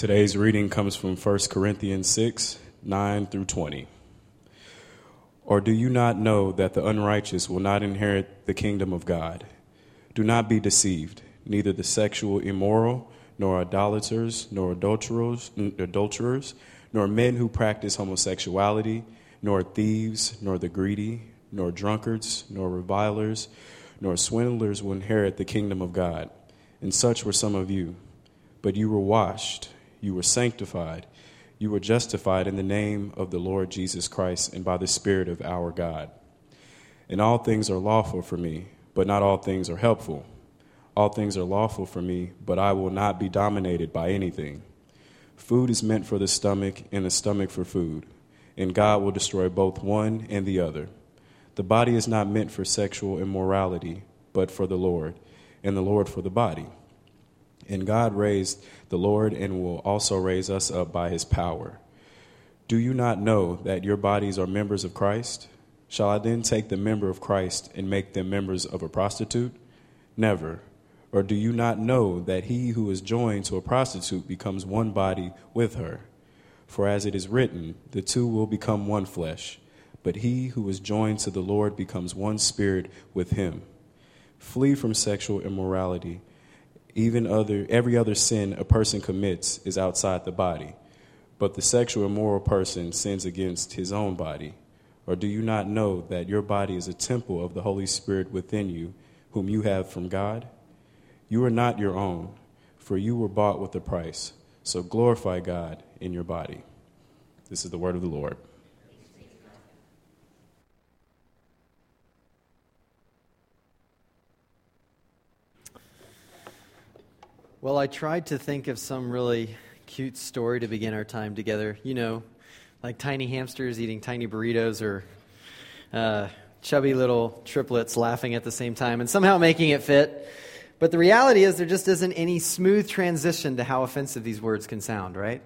Today's reading comes from 1 Corinthians 6 9 through 20. Or do you not know that the unrighteous will not inherit the kingdom of God? Do not be deceived. Neither the sexual immoral, nor idolaters, nor adulterers, adulterers, nor men who practice homosexuality, nor thieves, nor the greedy, nor drunkards, nor revilers, nor swindlers will inherit the kingdom of God. And such were some of you. But you were washed you were sanctified, you were justified in the name of the Lord Jesus Christ and by the Spirit of our God. And all things are lawful for me, but not all things are helpful. All things are lawful for me, but I will not be dominated by anything. Food is meant for the stomach, and the stomach for food, and God will destroy both one and the other. The body is not meant for sexual immorality, but for the Lord, and the Lord for the body. And God raised the Lord and will also raise us up by his power. Do you not know that your bodies are members of Christ? Shall I then take the member of Christ and make them members of a prostitute? Never. Or do you not know that he who is joined to a prostitute becomes one body with her? For as it is written, the two will become one flesh. But he who is joined to the Lord becomes one spirit with him. Flee from sexual immorality even other every other sin a person commits is outside the body but the sexual immoral person sins against his own body. Or do you not know that your body is a temple of the holy spirit within you whom you have from god? You are not your own for you were bought with a price. So glorify god in your body. This is the word of the lord Well, I tried to think of some really cute story to begin our time together. You know, like tiny hamsters eating tiny burritos or uh, chubby little triplets laughing at the same time and somehow making it fit. But the reality is, there just isn't any smooth transition to how offensive these words can sound, right?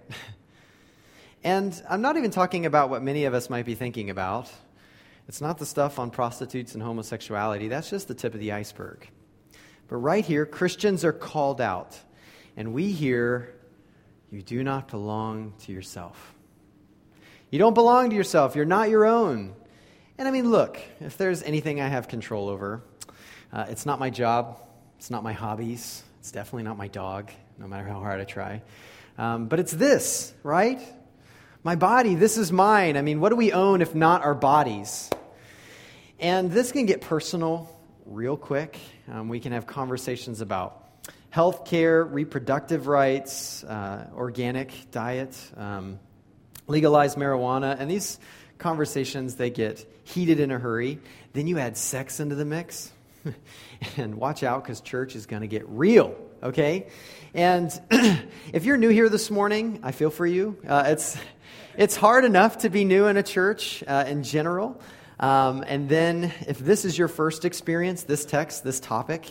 and I'm not even talking about what many of us might be thinking about. It's not the stuff on prostitutes and homosexuality, that's just the tip of the iceberg. But right here, Christians are called out, and we hear, You do not belong to yourself. You don't belong to yourself. You're not your own. And I mean, look, if there's anything I have control over, uh, it's not my job, it's not my hobbies, it's definitely not my dog, no matter how hard I try. Um, but it's this, right? My body, this is mine. I mean, what do we own if not our bodies? And this can get personal real quick. Um, we can have conversations about health care, reproductive rights, uh, organic diet, um, legalized marijuana, and these conversations they get heated in a hurry. Then you add sex into the mix, and watch out because church is going to get real. Okay, and if you're new here this morning, I feel for you. Uh, it's it's hard enough to be new in a church uh, in general. Um, and then, if this is your first experience, this text, this topic,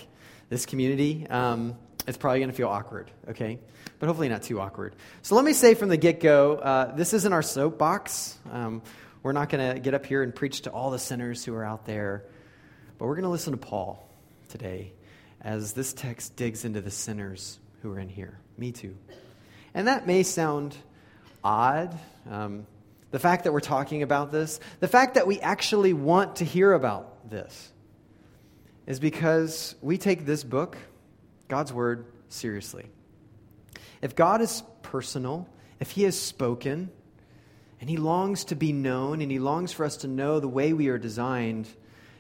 this community, um, it's probably going to feel awkward, okay? But hopefully not too awkward. So let me say from the get go uh, this isn't our soapbox. Um, we're not going to get up here and preach to all the sinners who are out there, but we're going to listen to Paul today as this text digs into the sinners who are in here. Me too. And that may sound odd. Um, the fact that we're talking about this, the fact that we actually want to hear about this, is because we take this book, God's Word, seriously. If God is personal, if He has spoken, and He longs to be known, and He longs for us to know the way we are designed,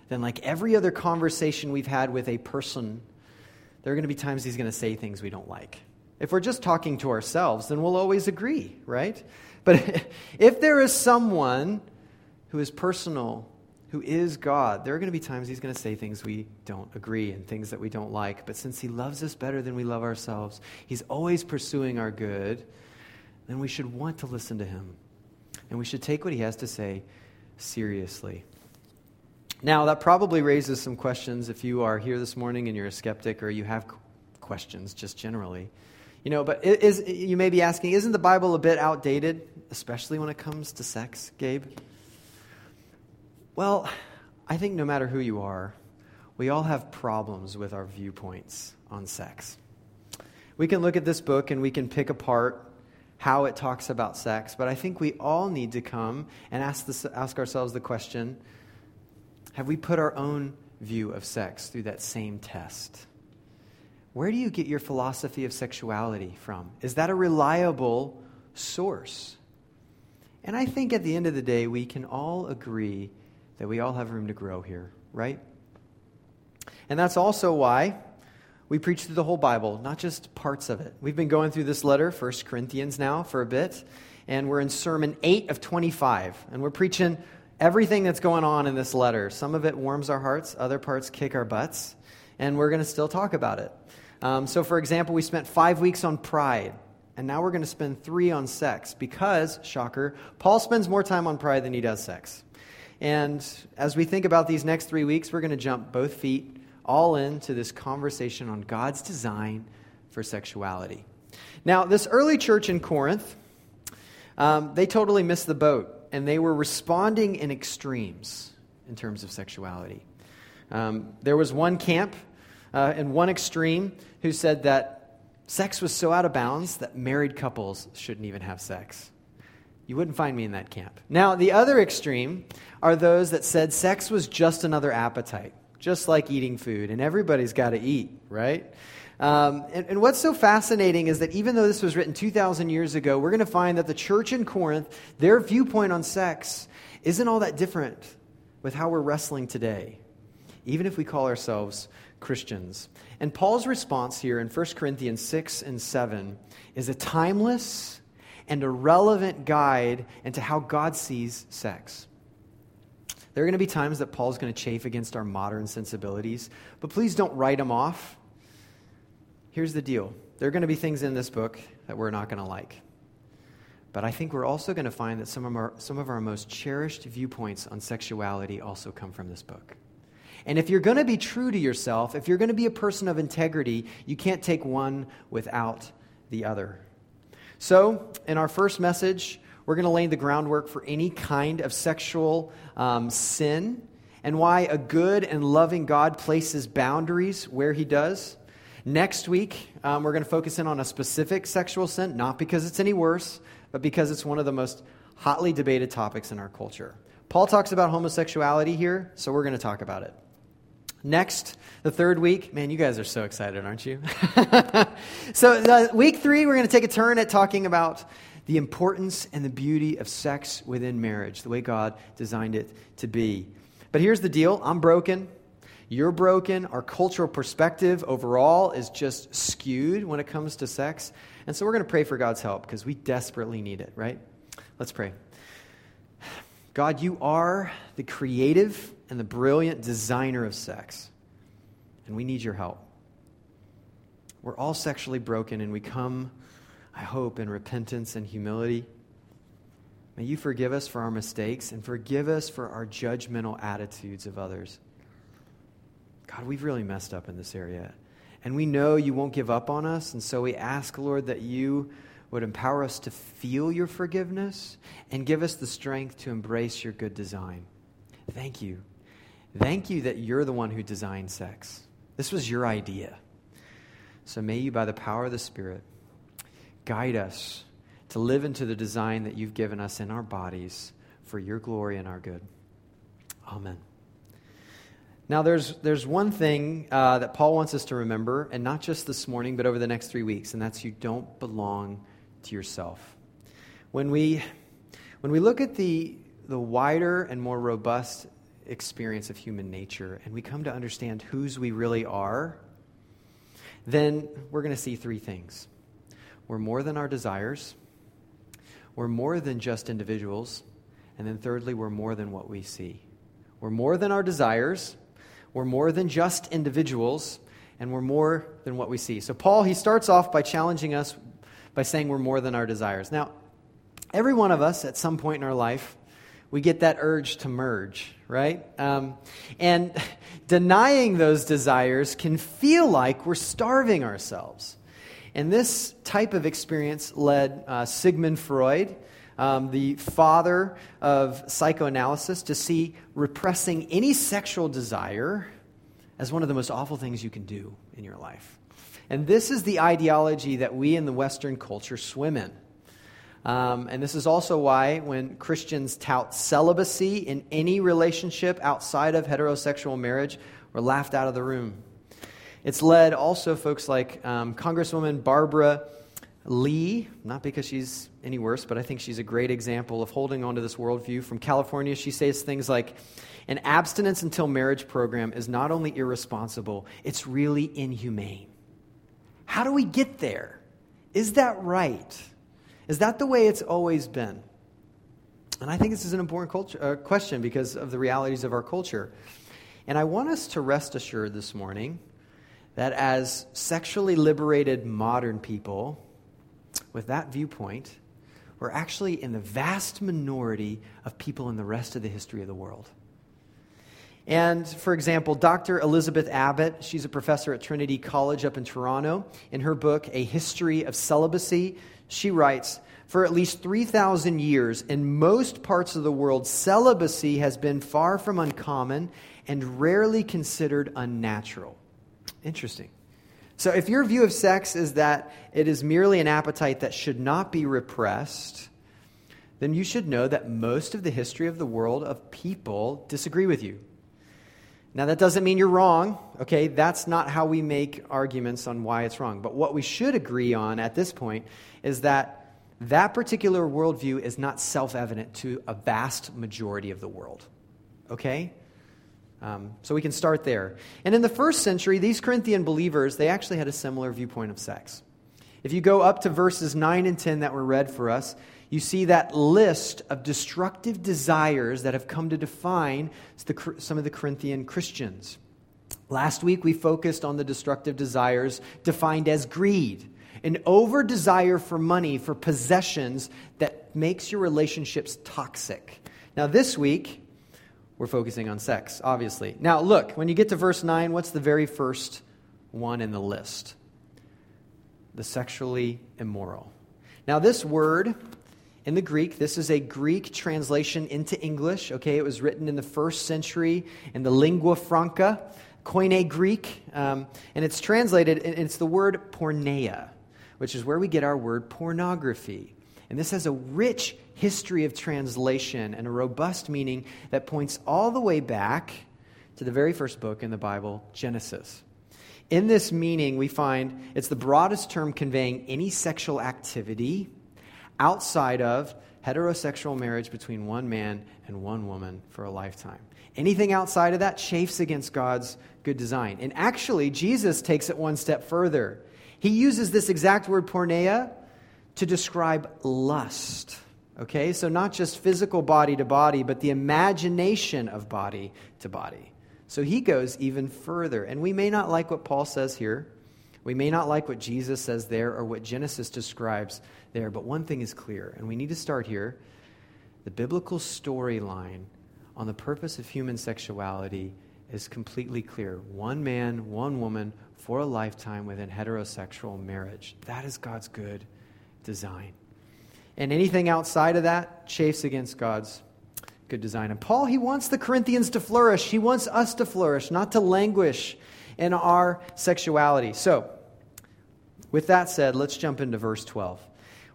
then, like every other conversation we've had with a person, there are going to be times He's going to say things we don't like. If we're just talking to ourselves, then we'll always agree, right? But if there is someone who is personal, who is God, there are going to be times he's going to say things we don't agree and things that we don't like. But since he loves us better than we love ourselves, he's always pursuing our good, then we should want to listen to him. And we should take what he has to say seriously. Now, that probably raises some questions if you are here this morning and you're a skeptic or you have questions just generally. You know, but is, you may be asking, isn't the Bible a bit outdated, especially when it comes to sex, Gabe? Well, I think no matter who you are, we all have problems with our viewpoints on sex. We can look at this book and we can pick apart how it talks about sex, but I think we all need to come and ask, this, ask ourselves the question have we put our own view of sex through that same test? Where do you get your philosophy of sexuality from? Is that a reliable source? And I think at the end of the day, we can all agree that we all have room to grow here, right? And that's also why we preach through the whole Bible, not just parts of it. We've been going through this letter, 1 Corinthians, now for a bit, and we're in Sermon 8 of 25. And we're preaching everything that's going on in this letter. Some of it warms our hearts, other parts kick our butts, and we're going to still talk about it. Um, so, for example, we spent five weeks on pride, and now we're going to spend three on sex because, shocker, Paul spends more time on pride than he does sex. And as we think about these next three weeks, we're going to jump both feet all into this conversation on God's design for sexuality. Now, this early church in Corinth, um, they totally missed the boat, and they were responding in extremes in terms of sexuality. Um, there was one camp uh, in one extreme who said that sex was so out of bounds that married couples shouldn't even have sex. You wouldn't find me in that camp. Now, the other extreme are those that said sex was just another appetite just like eating food, and everybody's got to eat, right? Um, and, and, what's so fascinating is that even though this was written 2,000 years ago, we're going to find that the church in Corinth, their viewpoint on sex, isn't all that different with how we're wrestling today, even if we call ourselves Christians. And Paul's response here in 1 Corinthians 6 and 7 is a timeless and a relevant guide into how God sees sex. There are going to be times that Paul's going to chafe against our modern sensibilities, but please don't write them off. Here's the deal there are going to be things in this book that we're not going to like. But I think we're also going to find that some of, our, some of our most cherished viewpoints on sexuality also come from this book. And if you're going to be true to yourself, if you're going to be a person of integrity, you can't take one without the other. So, in our first message, we're going to lay the groundwork for any kind of sexual um, sin and why a good and loving God places boundaries where he does. Next week, um, we're going to focus in on a specific sexual sin, not because it's any worse, but because it's one of the most hotly debated topics in our culture. Paul talks about homosexuality here, so we're going to talk about it. Next, the third week, man, you guys are so excited, aren't you? so, the, week three, we're going to take a turn at talking about the importance and the beauty of sex within marriage, the way God designed it to be. But here's the deal I'm broken. You're broken. Our cultural perspective overall is just skewed when it comes to sex. And so we're going to pray for God's help because we desperately need it, right? Let's pray. God, you are the creative and the brilliant designer of sex, and we need your help. We're all sexually broken, and we come I hope, in repentance and humility. May you forgive us for our mistakes and forgive us for our judgmental attitudes of others. God, we've really messed up in this area. And we know you won't give up on us. And so we ask, Lord, that you would empower us to feel your forgiveness and give us the strength to embrace your good design. Thank you. Thank you that you're the one who designed sex. This was your idea. So may you, by the power of the Spirit, Guide us to live into the design that you've given us in our bodies for your glory and our good. Amen. Now, there's, there's one thing uh, that Paul wants us to remember, and not just this morning, but over the next three weeks, and that's you don't belong to yourself. When we, when we look at the, the wider and more robust experience of human nature, and we come to understand whose we really are, then we're going to see three things. We're more than our desires. We're more than just individuals. And then, thirdly, we're more than what we see. We're more than our desires. We're more than just individuals. And we're more than what we see. So, Paul, he starts off by challenging us by saying we're more than our desires. Now, every one of us at some point in our life, we get that urge to merge, right? Um, and denying those desires can feel like we're starving ourselves. And this type of experience led uh, Sigmund Freud, um, the father of psychoanalysis, to see repressing any sexual desire as one of the most awful things you can do in your life. And this is the ideology that we in the Western culture swim in. Um, and this is also why, when Christians tout celibacy in any relationship outside of heterosexual marriage, we're laughed out of the room. It's led also folks like um, Congresswoman Barbara Lee, not because she's any worse, but I think she's a great example of holding on to this worldview. From California, she says things like An abstinence until marriage program is not only irresponsible, it's really inhumane. How do we get there? Is that right? Is that the way it's always been? And I think this is an important culture, uh, question because of the realities of our culture. And I want us to rest assured this morning that as sexually liberated modern people, with that viewpoint, we're actually in the vast minority of people in the rest of the history of the world. And for example, Dr. Elizabeth Abbott, she's a professor at Trinity College up in Toronto. In her book, A History of Celibacy, she writes For at least 3,000 years, in most parts of the world, celibacy has been far from uncommon and rarely considered unnatural. Interesting. So, if your view of sex is that it is merely an appetite that should not be repressed, then you should know that most of the history of the world of people disagree with you. Now, that doesn't mean you're wrong, okay? That's not how we make arguments on why it's wrong. But what we should agree on at this point is that that particular worldview is not self evident to a vast majority of the world, okay? Um, so we can start there. And in the first century, these Corinthian believers, they actually had a similar viewpoint of sex. If you go up to verses 9 and 10 that were read for us, you see that list of destructive desires that have come to define some of the Corinthian Christians. Last week, we focused on the destructive desires defined as greed, an over desire for money, for possessions that makes your relationships toxic. Now, this week, we're focusing on sex, obviously. Now, look, when you get to verse 9, what's the very first one in the list? The sexually immoral. Now, this word in the Greek. This is a Greek translation into English. Okay, it was written in the first century in the lingua franca, Koine Greek, um, and it's translated. It's the word porneia, which is where we get our word pornography. And this has a rich history of translation and a robust meaning that points all the way back to the very first book in the Bible, Genesis. In this meaning, we find it's the broadest term conveying any sexual activity outside of heterosexual marriage between one man and one woman for a lifetime. Anything outside of that chafes against God's good design. And actually, Jesus takes it one step further. He uses this exact word porneia to describe lust. Okay, so not just physical body to body, but the imagination of body to body. So he goes even further. And we may not like what Paul says here. We may not like what Jesus says there or what Genesis describes there, but one thing is clear, and we need to start here. The biblical storyline on the purpose of human sexuality is completely clear. One man, one woman for a lifetime within heterosexual marriage. That is God's good design. And anything outside of that chafes against God's good design. And Paul, he wants the Corinthians to flourish. He wants us to flourish, not to languish in our sexuality. So, with that said, let's jump into verse 12,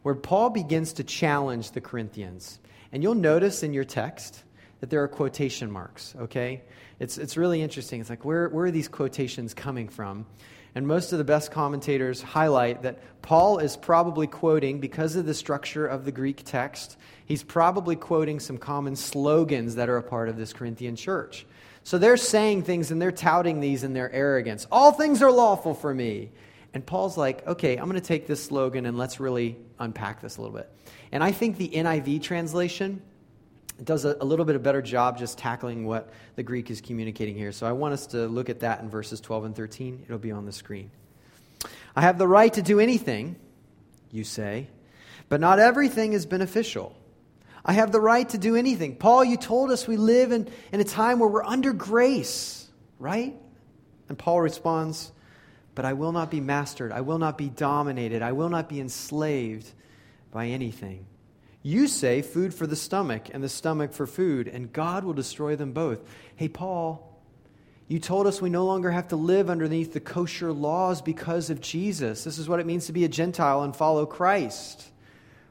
where Paul begins to challenge the Corinthians. And you'll notice in your text that there are quotation marks, okay? It's, it's really interesting. It's like, where, where are these quotations coming from? And most of the best commentators highlight that Paul is probably quoting, because of the structure of the Greek text, he's probably quoting some common slogans that are a part of this Corinthian church. So they're saying things and they're touting these in their arrogance. All things are lawful for me. And Paul's like, okay, I'm going to take this slogan and let's really unpack this a little bit. And I think the NIV translation does a, a, little bit of better job just tackling what the Greek is communicating here. So I want us to look at that in verses 12 and 13. It'll be on the screen. I have the right to do anything, you say, but not everything is beneficial. I have the right to do anything. Paul, you told us we live in, in a time where we're under grace, right? And Paul responds, But I will not be mastered. I will not be dominated. I will not be enslaved by anything. You say food for the stomach and the stomach for food, and God will destroy them both. Hey, Paul, you told us we no longer have to live underneath the kosher laws because of Jesus. This is what it means to be a Gentile and follow Christ.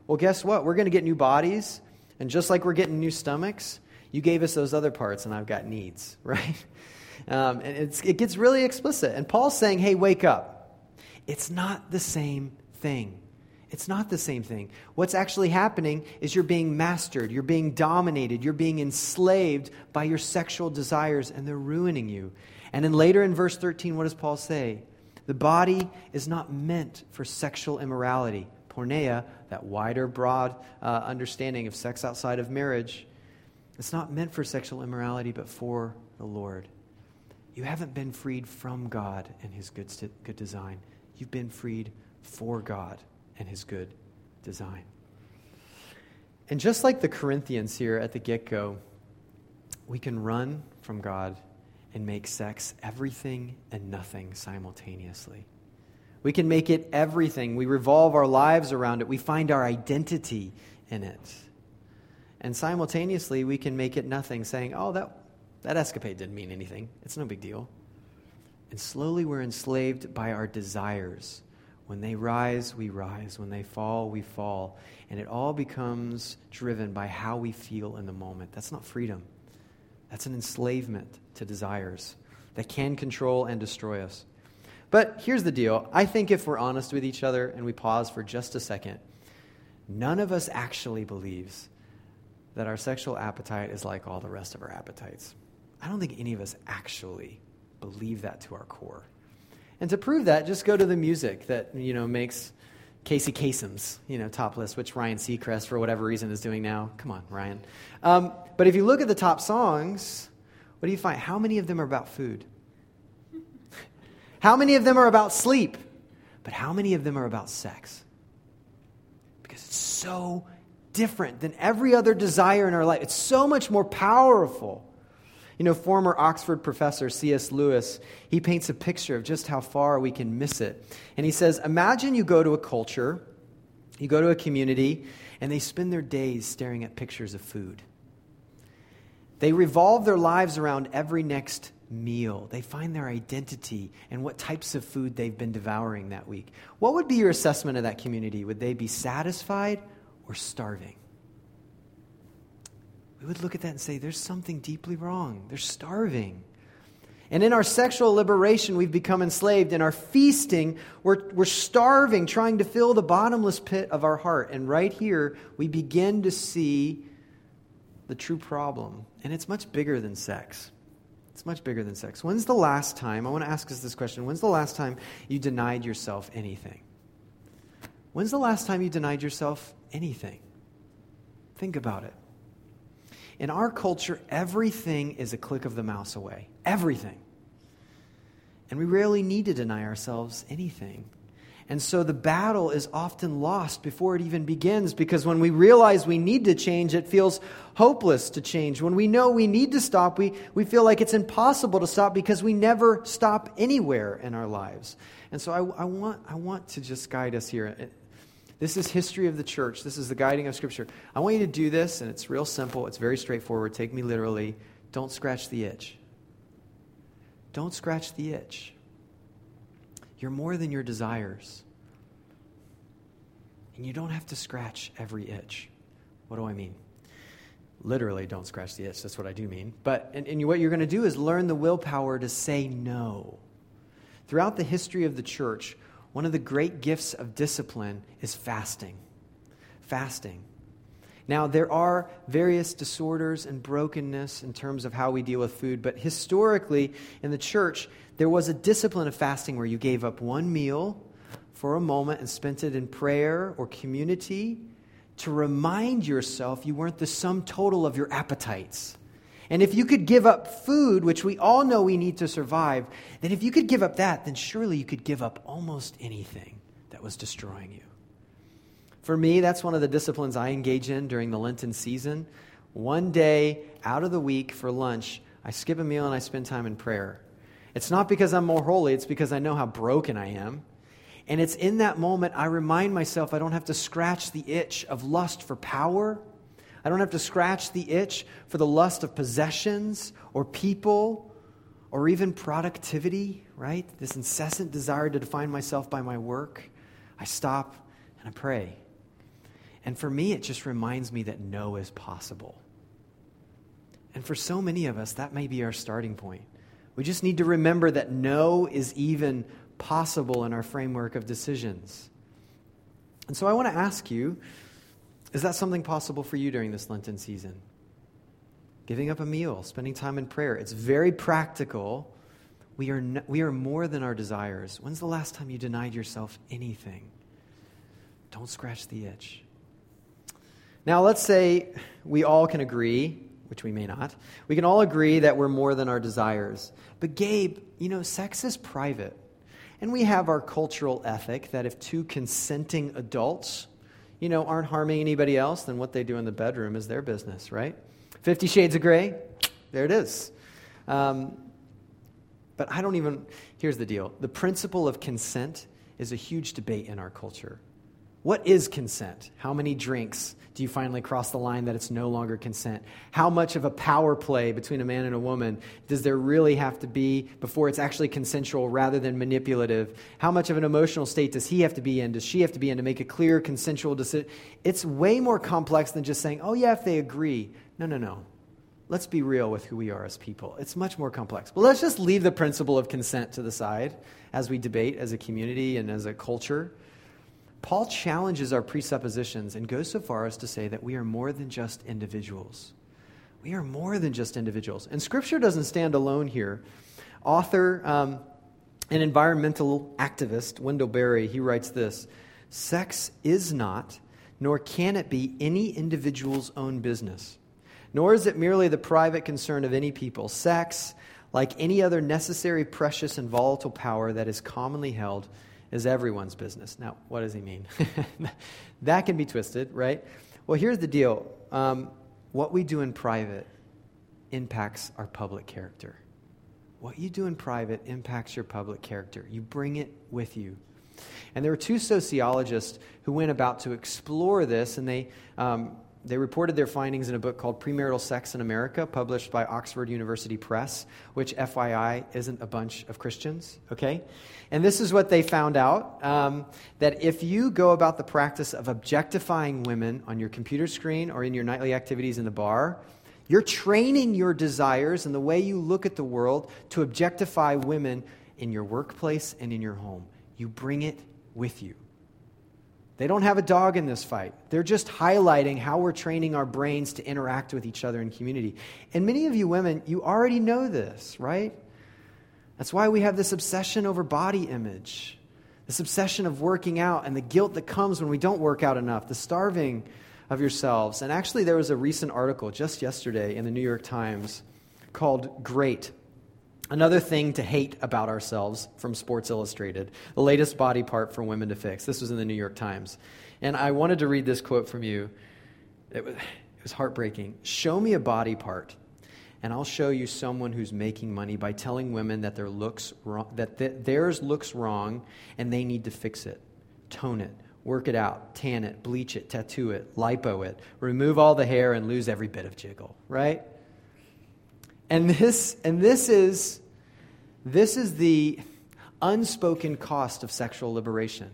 Well, guess what? We're going to get new bodies. And just like we're getting new stomachs, you gave us those other parts, and I've got needs, right? Um, and it gets really explicit. And Paul's saying, hey, wake up. It's not the same thing. It's not the same thing. What's actually happening is you're being mastered, you're being dominated, you're being enslaved by your sexual desires, and they're ruining you. And then later in verse 13, what does Paul say? The body is not meant for sexual immorality. Porneia, that wider, broad uh, understanding of sex outside of marriage, it's not meant for sexual immorality, but for the Lord. You haven't been freed from God and His good, good design. You've been freed for God and His good design. And just like the Corinthians here at the get go, we can run from God and make sex everything and nothing simultaneously. We can make it everything. We revolve our lives around it. We find our identity in it. And simultaneously, we can make it nothing, saying, oh, that, that escapade didn't mean anything. It's no big deal. And slowly, we're enslaved by our desires. When they rise, we rise. When they fall, we fall. And it all becomes driven by how we feel in the moment. That's not freedom, that's an enslavement to desires that can control and destroy us. But here's the deal I think if we're honest with each other and we pause for just a second, none of us actually believes that our sexual appetite is like all the rest of our appetites. I don't think any of us actually believe that to our core. And to prove that, just go to the music that, you know, makes Casey Kasem's, you know, top list, which Ryan Seacrest, for whatever reason, is doing now. Come on, Ryan. Um, but if you look at the top songs, what do you find? How many of them are about food? How many of them are about sleep? But how many of them are about sex? Because it's so different than every other desire in our life. It's so much more powerful. You know, former Oxford professor C.S. Lewis, he paints a picture of just how far we can miss it. And he says, Imagine you go to a culture, you go to a community, and they spend their days staring at pictures of food. They revolve their lives around every next meal. They find their identity and what types of food they've been devouring that week. What would be your assessment of that community? Would they be satisfied or starving? We would look at that and say, there's something deeply wrong. They're starving. And in our sexual liberation, we've become enslaved. In our feasting, we're, we're starving, trying to fill the bottomless pit of our heart. And right here, we begin to see the true problem. And it's much bigger than sex. It's much bigger than sex. When's the last time, I want to ask us this question, when's the last time you denied yourself anything? When's the last time you denied yourself anything? Think about it. In our culture, everything is a click of the mouse away. Everything. And we rarely need to deny ourselves anything. And so the battle is often lost before it even begins because when we realize we need to change, it feels hopeless to change. When we know we need to stop, we, we feel like it's impossible to stop because we never stop anywhere in our lives. And so I, I, want, I want to just guide us here. This is history of the church. This is the guiding of Scripture. I want you to do this, and it's real simple. It's very straightforward. Take me literally. Don't scratch the itch. Don't scratch the itch. You're more than your desires. And you don't have to scratch every itch. What do I mean? Literally, don't scratch the itch. That's what I do mean. But and, and what you're going to do is learn the willpower to say no. Throughout the history of the church, one of the great gifts of discipline is fasting. Fasting. Now, there are various disorders and brokenness in terms of how we deal with food, but historically in the church, there was a discipline of fasting where you gave up one meal for a moment and spent it in prayer or community to remind yourself you weren't the sum total of your appetites. And if you could give up food, which we all know we need to survive, then if you could give up that, then surely you could give up almost anything that was destroying you. For me, that's one of the disciplines I engage in during the Lenten season. One day out of the week for lunch, I skip a meal and I spend time in prayer. It's not because I'm more holy, it's because I know how broken I am. And it's in that moment I remind myself I don't have to scratch the itch of lust for power. I don't have to scratch the itch for the lust of possessions or people or even productivity, right? This incessant desire to define myself by my work. I stop and I pray. And for me, it just reminds me that no is possible. And for so many of us, that may be our starting point. We just need to remember that no is even possible in our framework of decisions. And so I want to ask you is that something possible for you during this Lenten season? Giving up a meal, spending time in prayer. It's very practical. We are, no, we are more than our desires. When's the last time you denied yourself anything? Don't scratch the itch. Now, let's say we all can agree, which we may not, we can all agree that we're more than our desires. But, Gabe, you know, sex is private. And we have our cultural ethic that if two consenting adults, you know, aren't harming anybody else, then what they do in the bedroom is their business, right? Fifty Shades of Grey, there it is. Um, but I don't even, here's the deal the principle of consent is a huge debate in our culture. What is consent? How many drinks do you finally cross the line that it's no longer consent? How much of a power play between a man and a woman does there really have to be before it's actually consensual rather than manipulative? How much of an emotional state does he have to be in? Does she have to be in to make a clear consensual decision? It's way more complex than just saying, oh, yeah, if they agree. No, no, no. Let's be real with who we are as people. It's much more complex. But let's just leave the principle of consent to the side as we debate as a community and as a culture. Paul challenges our presuppositions and goes so far as to say that we are more than just individuals. We are more than just individuals. And Scripture doesn't stand alone here. Author um, and environmental activist Wendell Berry, he writes this Sex is not, nor can it be, any individual's own business, nor is it merely the private concern of any people. Sex, like any other necessary, precious, and volatile power that is commonly held, is everyone's business. Now, what does he mean? that can be twisted, right? Well, here's the deal um, what we do in private impacts our public character. What you do in private impacts your public character. You bring it with you. And there were two sociologists who went about to explore this, and they um, they reported their findings in a book called Premarital Sex in America, published by Oxford University Press, which, FYI, isn't a bunch of Christians, okay? And this is what they found out um, that if you go about the practice of objectifying women on your computer screen or in your nightly activities in the bar, you're training your desires and the way you look at the world to objectify women in your workplace and in your home. You bring it with you. They don't have a dog in this fight. They're just highlighting how we're training our brains to interact with each other in community. And many of you women, you already know this, right? That's why we have this obsession over body image, this obsession of working out, and the guilt that comes when we don't work out enough, the starving of yourselves. And actually, there was a recent article just yesterday in the New York Times called Great Another thing to hate about ourselves from Sports Illustrated, the latest body part for women to fix. This was in the New York Times. And I wanted to read this quote from you. It was, it was heartbreaking. Show me a body part, and I'll show you someone who's making money by telling women that their looks wrong, that th- theirs looks wrong and they need to fix it, tone it, work it out, tan it, bleach it, tattoo it, lipo it, remove all the hair and lose every bit of jiggle, right? And this, and this is this is the unspoken cost of sexual liberation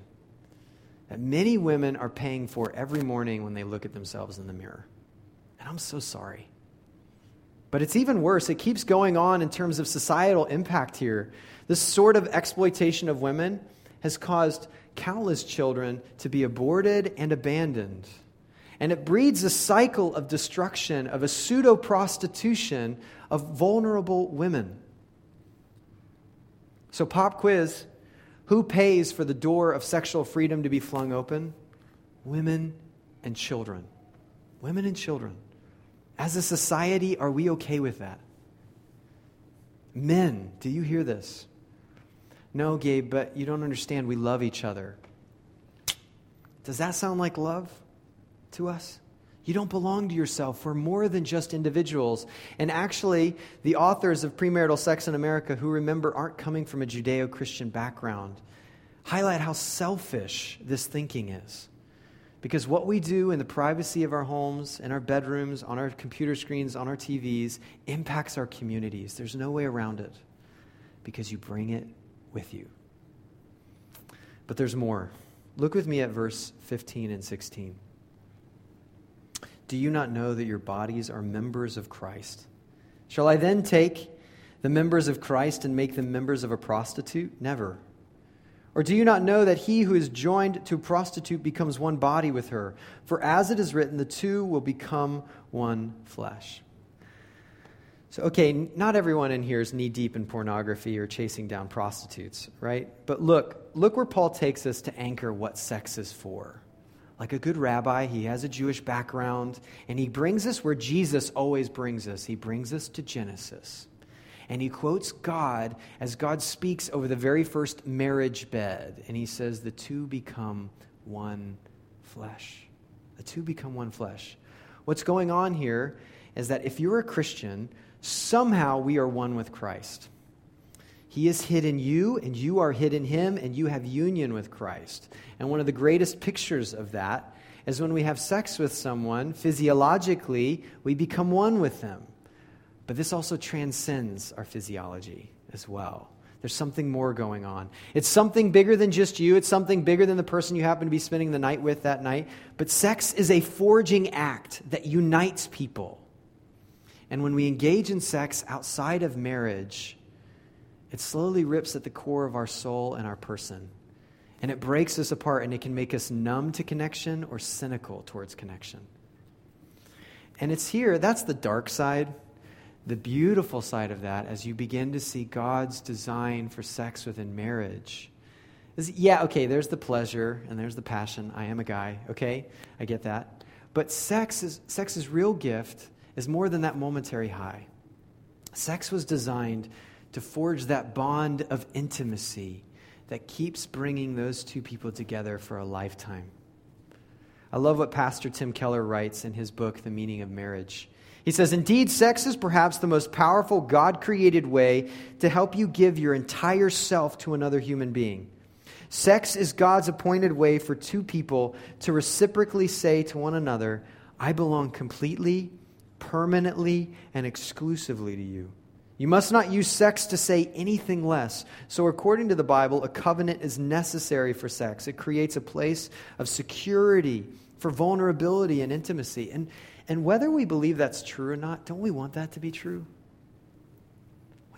that many women are paying for every morning when they look at themselves in the mirror. And I'm so sorry. But it's even worse. It keeps going on in terms of societal impact here. This sort of exploitation of women has caused countless children to be aborted and abandoned. And it breeds a cycle of destruction, of a pseudo prostitution of vulnerable women. So, pop quiz who pays for the door of sexual freedom to be flung open? Women and children. Women and children. As a society, are we okay with that? Men, do you hear this? No, Gabe, but you don't understand. We love each other. Does that sound like love to us? You don't belong to yourself. We're more than just individuals. And actually, the authors of Premarital Sex in America, who remember aren't coming from a Judeo Christian background, highlight how selfish this thinking is. Because what we do in the privacy of our homes, in our bedrooms, on our computer screens, on our TVs, impacts our communities. There's no way around it because you bring it with you. But there's more. Look with me at verse 15 and 16. Do you not know that your bodies are members of Christ? Shall I then take the members of Christ and make them members of a prostitute? Never. Or do you not know that he who is joined to a prostitute becomes one body with her? For as it is written, the two will become one flesh. So, okay, not everyone in here is knee deep in pornography or chasing down prostitutes, right? But look, look where Paul takes us to anchor what sex is for. Like a good rabbi, he has a Jewish background, and he brings us where Jesus always brings us. He brings us to Genesis and he quotes God as God speaks over the very first marriage bed. And he says, The two become one flesh. The two become one flesh. What's going on here is that if you're a Christian, somehow we are one with Christ. He is hid in you, and you are hid in him, and you have union with Christ. And one of the greatest pictures of that is when we have sex with someone, physiologically, we become one with them. But this also transcends our physiology as well. There's something more going on. It's something bigger than just you, it's something bigger than the person you happen to be spending the night with that night. But sex is a forging act that unites people. And when we engage in sex outside of marriage, it slowly rips at the core of our soul and our person. And it breaks us apart, and it can make us numb to connection or cynical towards connection. And it's here, that's the dark side the beautiful side of that, as you begin to see God's design for sex within marriage, is yeah, okay, there's the pleasure and there's the passion. I am a guy, okay? I get that. But sex is, sex's real gift is more than that momentary high. Sex was designed to forge that bond of intimacy that keeps bringing those two people together for a lifetime. I love what Pastor Tim Keller writes in his book, The Meaning of Marriage. He says, Indeed, sex is perhaps the most powerful God created way to help you give your entire self to another human being. Sex is God's appointed way for two people to reciprocally say to one another, I belong completely, permanently, and exclusively to you. You must not use sex to say anything less. So, according to the Bible, a covenant is necessary for sex. It creates a place of security, for vulnerability and intimacy. And and whether we believe that's true or not, don't we want that to be true?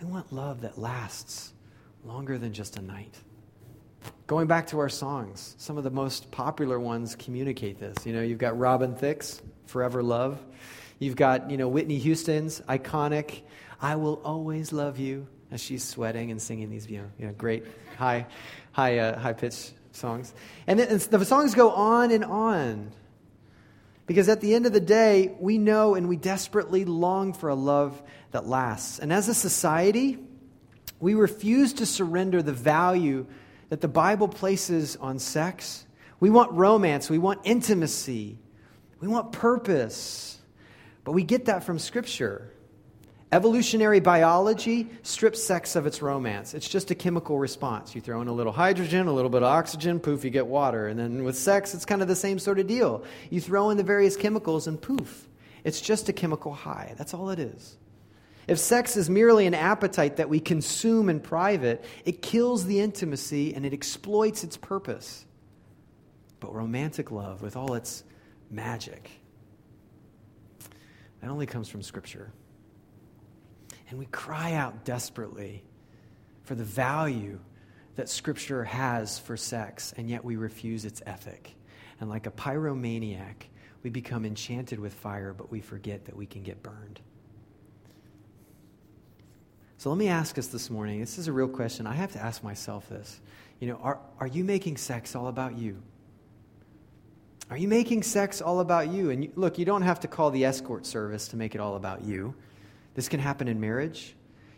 We want love that lasts longer than just a night. Going back to our songs, some of the most popular ones communicate this. You know, you've got Robin Thicke's Forever Love. You've got, you know, Whitney Houston's iconic I Will Always Love You as she's sweating and singing these, you know, you know great high, high, uh, high pitched songs. And, then, the songs go on and on. Because at the end of the day, we know and we desperately long for a love that lasts. And as a society, we refuse to surrender the value that the Bible places on sex. We want romance, we want intimacy, we want purpose. But we get that from Scripture. Evolutionary biology strips sex of its romance. It's just a chemical response. You throw in a little hydrogen, a little bit of oxygen, poof, you get water. And then with sex, it's kind of the same sort of deal. You throw in the various chemicals, and poof, it's just a chemical high. That's all it is. If sex is merely an appetite that we consume in private, it kills the intimacy and it exploits its purpose. But romantic love, with all its magic, that only comes from Scripture. And we cry out desperately for the value that Scripture has for sex, and yet we refuse its ethic. And like a pyromaniac, we become enchanted with fire, but we forget that we can get burned. So let me ask us this morning this is a real question. I have to ask myself this. You know, are, are you making sex all about you? Are you making sex all about you? And you, look, you don't have to call the escort service to make it all about you. This can happen in marriage.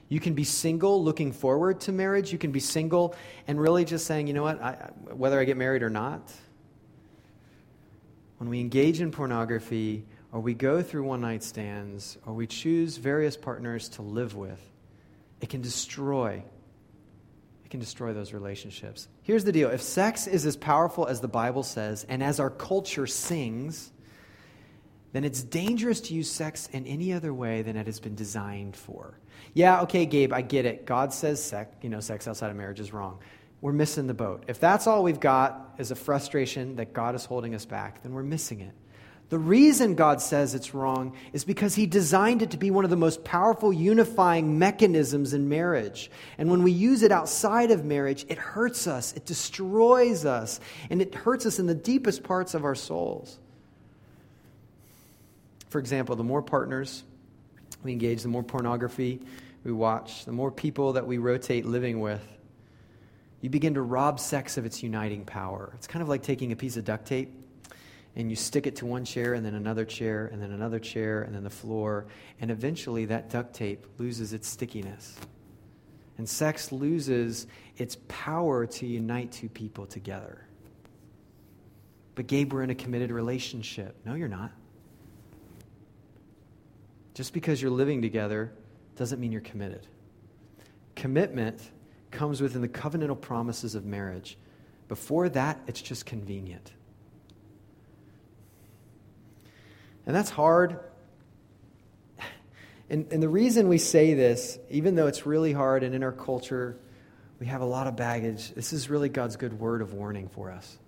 You can be single looking forward to marriage. You can be single and really just saying, you know what, I, whether I get married or not. When we engage in pornography, or we go through one night stands, or we choose various partners to live with, it can destroy. It can destroy those relationships. Here's the deal if sex is as powerful as the Bible says, and as our culture sings, then it's dangerous to use sex in any other way than it has been designed for. Yeah, okay, Gabe, I get it. God says sex, you know, sex outside of marriage is wrong. We're missing the boat. If that's all we've got is a frustration that God is holding us back, then we're missing it. The reason God says it's wrong is because He designed it to be one of the most powerful unifying mechanisms in marriage. And when we use it outside of marriage, it hurts us, it destroys us, and it hurts us in the deepest parts of our souls. For example, the more partners we engage, the more pornography we watch, the more people that we rotate living with, you begin to rob sex of its uniting power. It's kind of like taking a piece of duct tape and you stick it to one chair and then another chair and then another chair and then the floor, and eventually that duct tape loses its stickiness. And sex loses its power to unite two people together. But, Gabe, we're in a committed relationship. No, you're not. Just because you're living together doesn't mean you're committed. Commitment comes within the covenantal promises of marriage. Before that, it's just convenient. And that's hard. And, and the reason we say this, even though it's really hard and in our culture, we have a lot of baggage, this is really God's good word of warning for us.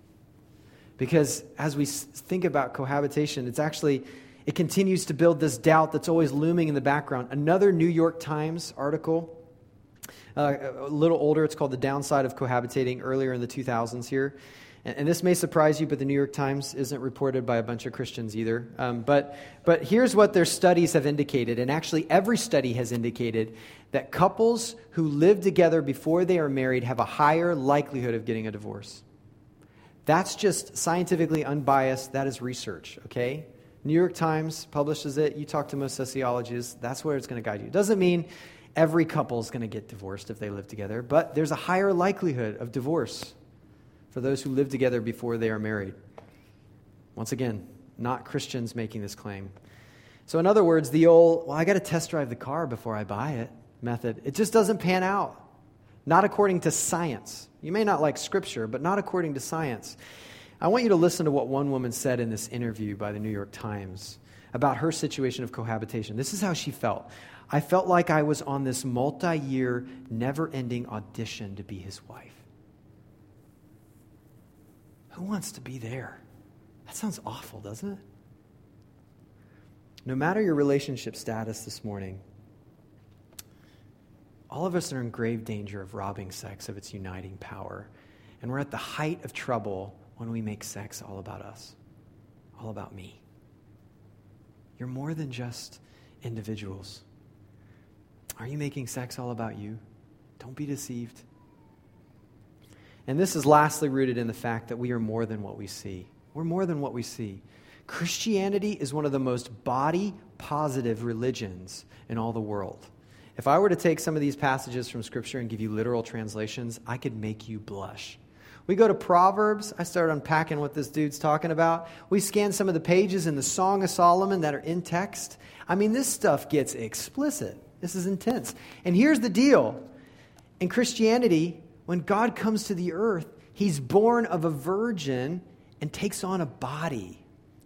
Because as we think about cohabitation, it's actually, it continues to build this doubt that's always looming in the background. Another New York Times article, uh, a little older, it's called The Downside of Cohabitating, earlier in the 2000s here. And, and, this may surprise you, but the New York Times isn't reported by a bunch of Christians either. Um, but, but here's what their studies have indicated. And actually, every study has indicated that couples who live together before they are married have a higher likelihood of getting a divorce. That's just scientifically unbiased. That is research, okay? New York Times publishes it. You talk to most sociologists, that's where it's going to guide you. It doesn't mean every couple is going to get divorced if they live together, but there's a higher likelihood of divorce for those who live together before they are married. Once again, not Christians making this claim. So, in other words, the old, well, I got to test drive the car before I buy it method, it just doesn't pan out. Not according to science. You may not like scripture, but not according to science. I want you to listen to what one woman said in this interview by the New York Times about her situation of cohabitation. This is how she felt. I felt like I was on this multi year, never ending audition to be his wife. Who wants to be there? That sounds awful, doesn't it? No matter your relationship status this morning, all of us are in grave danger of robbing sex of its uniting power. And we're at the height of trouble when we make sex all about us, all about me. You're more than just individuals. Are you making sex all about you? Don't be deceived. And this is lastly rooted in the fact that we are more than what we see. We're more than what we see. Christianity is one of the most body positive religions in all the world. If I were to take some of these passages from Scripture and give you literal translations, I could make you blush. We go to Proverbs. I started unpacking what this dude's talking about. We scan some of the pages in the Song of Solomon that are in text. I mean, this stuff gets explicit. This is intense. And here's the deal in Christianity, when God comes to the earth, he's born of a virgin and takes on a body.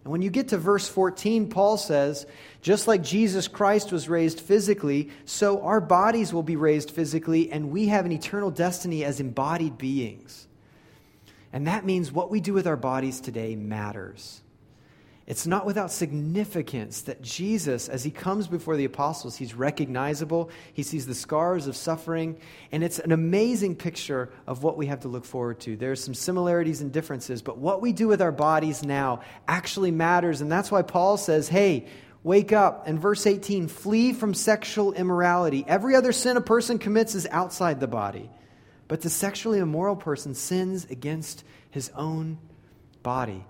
And when you get to verse 14, Paul says, just like Jesus Christ was raised physically, so our bodies will be raised physically, and we have an eternal destiny as embodied beings. And that means what we do with our bodies today matters. It's not without significance that Jesus, as he comes before the apostles, he's recognizable. He sees the scars of suffering, and it's an amazing picture of what we have to look forward to. There are some similarities and differences, but what we do with our bodies now actually matters, and that's why Paul says, hey, wake up. In verse 18, flee from sexual immorality. Every other sin a person commits is outside the body, but the sexually immoral person sins against his own body.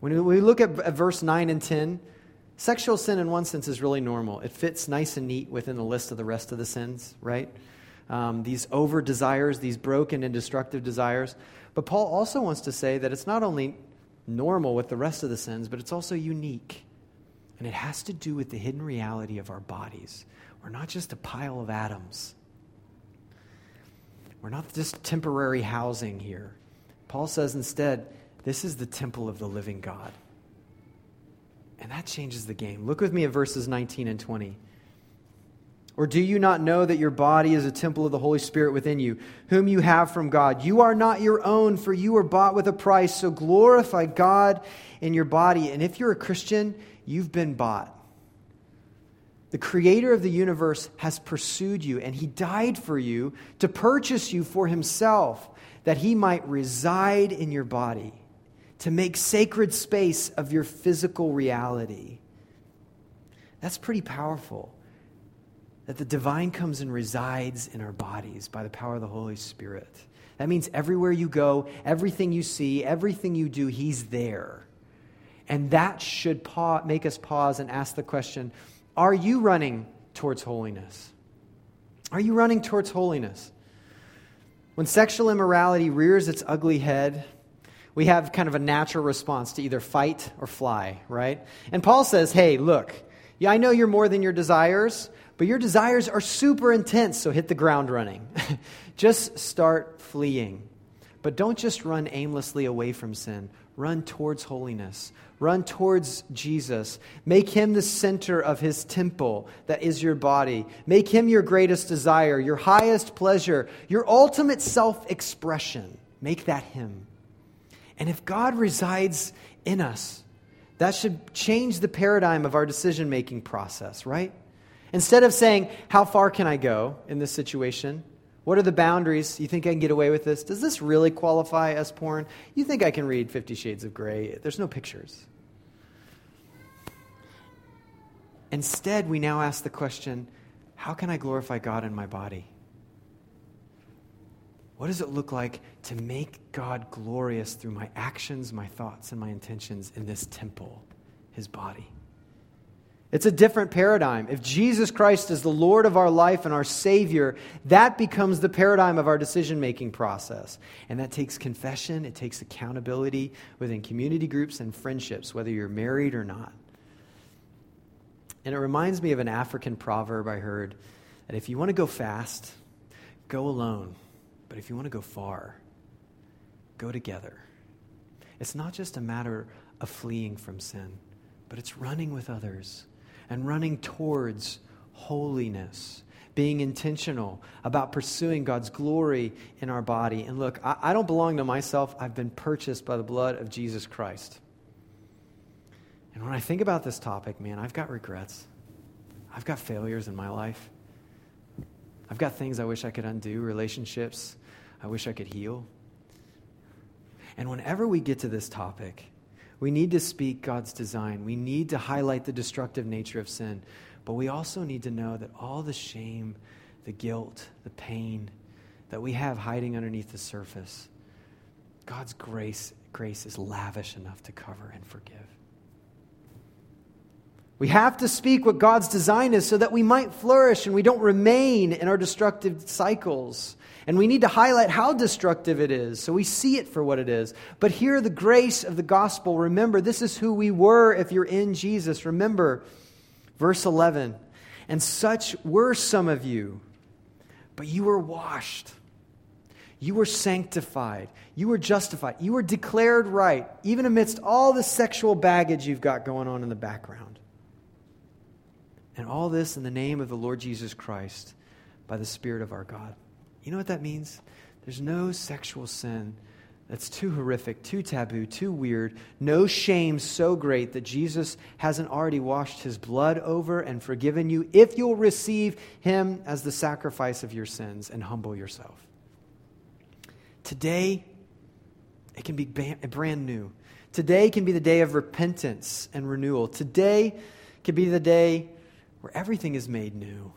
When we look at, verse 9 and 10, sexual sin in one sense is really normal. It fits nice and neat within the list of the rest of the sins, right? Um, these over desires, these broken and destructive desires. But Paul also wants to say that it's not only normal with the rest of the sins, but it's also unique. And it has to do with the hidden reality of our bodies. We're not just a pile of atoms, we're not just temporary housing here. Paul says instead, this is the temple of the living God. And that changes the game. Look with me at verses 19 and 20, Or do you not know that your body is a temple of the Holy Spirit within you, whom you have from God? You are not your own, for you were bought with a price. So glorify God in your body. And if you're a Christian, you've been bought. The creator of the universe has pursued you, and he died for you to purchase you for himself, that he might reside in your body, to make sacred space of your physical reality. That's pretty powerful that the divine comes and resides in our bodies by the power of the Holy Spirit. That means everywhere you go, everything you see, everything you do, He's there. And that should pa- make us pause and ask the question Are you running towards holiness? Are you running towards holiness? When sexual immorality rears its ugly head, we have kind of a natural response to either fight or fly, right? And Paul says, hey, look, yeah, I know you're more than your desires, but your desires are super intense, so hit the ground running. just start fleeing. But don't just run aimlessly away from sin. Run towards holiness. Run towards Jesus. Make him the center of his temple that is your body. Make him your greatest desire, your highest pleasure, your ultimate self expression. Make that him. And if God resides in us, that should change the paradigm of our decision making process, right? Instead of saying, How far can I go in this situation? What are the boundaries? You think I can get away with this? Does this really qualify as porn? You think I can read Fifty Shades of Grey? There's no pictures. Instead, we now ask the question how can I glorify God in my body? What does it look like to make God glorious through my actions, my thoughts, and my intentions in this temple, his body? It's a different paradigm. If Jesus Christ is the Lord of our life and our Savior, that becomes the paradigm of our decision making process. And that takes confession, it takes accountability within community groups and friendships, whether you're married or not. And it reminds me of an African proverb I heard that if you want to go fast, go alone. But if you want to go far, go together. It's not just a matter of fleeing from sin, but it's running with others and running towards holiness, being intentional about pursuing God's glory in our body. And look, I, I, don't belong to myself, I've been purchased by the blood of Jesus Christ. And when I think about this topic, man, I've got regrets. I've got failures in my life. I've got things I wish I could undo, relationships I wish I could heal. And whenever we get to this topic, we need to speak God's design. We need to highlight the destructive nature of sin. But we also need to know that all the shame, the guilt, the pain that we have hiding underneath the surface, God's grace, grace is lavish enough to cover and forgive. We have to speak what God's design is so that we might flourish and we don't remain in our destructive cycles. And we need to highlight how destructive it is so we see it for what it is. But here, the grace of the gospel. Remember, this is who we were if you're in Jesus. Remember, verse 11. And such were some of you, but you were washed. You were sanctified. You were justified. You were declared right, even amidst all the sexual baggage you've got going on in the background. And all this in the name of the Lord Jesus Christ by the Spirit of our God. You know what that means? There's no sexual sin that's too horrific, too taboo, too weird, no shame so great that Jesus hasn't already washed his blood over and forgiven you if you'll receive him as the sacrifice of your sins and humble yourself. Today, it can be brand new. Today can be the day of repentance and renewal. Today can be the day where everything is made new.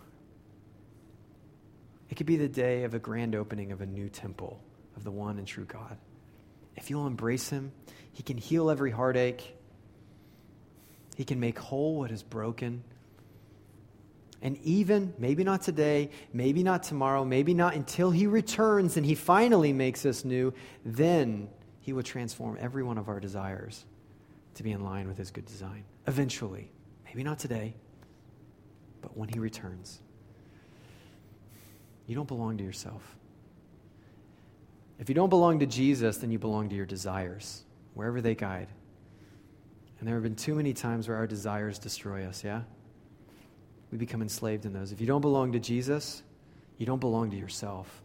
It could be the day of a grand opening of a new temple of the one and true God. If you'll embrace Him, He can heal every heartache, He can make whole what is broken. And even, maybe not today, maybe not tomorrow, maybe not until He returns and He finally makes us new, then He will transform every one of our desires to be in line with His good design. Eventually. Maybe not today, but when He returns. You don't belong to yourself. If you don't belong to Jesus, then you belong to your desires, wherever they guide. And there have been too many times where our desires destroy us, yeah? we become enslaved in those. If you don't belong to Jesus, you don't belong to yourself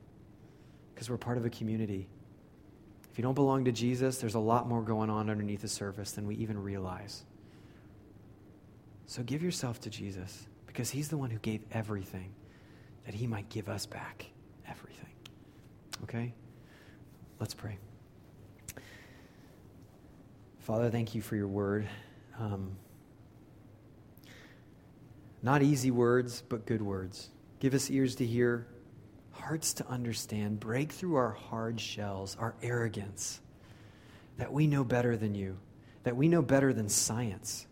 because we're part of a community. If you don't belong to Jesus, there's a lot more going on underneath the surface than we even realize. So give yourself to Jesus because he's the one who gave everything that he might give us back everything. Okay? Let's pray. Father, thank you for your word. Um, not easy words, but good words. Give us ears to hear, hearts to understand. Break through our hard shells, our arrogance, that we know better than you, that we know better than science.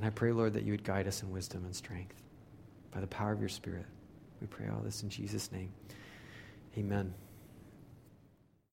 And I pray, Lord, that you would guide us in wisdom and strength by the power of your Spirit. We pray all this in Jesus' name. Amen.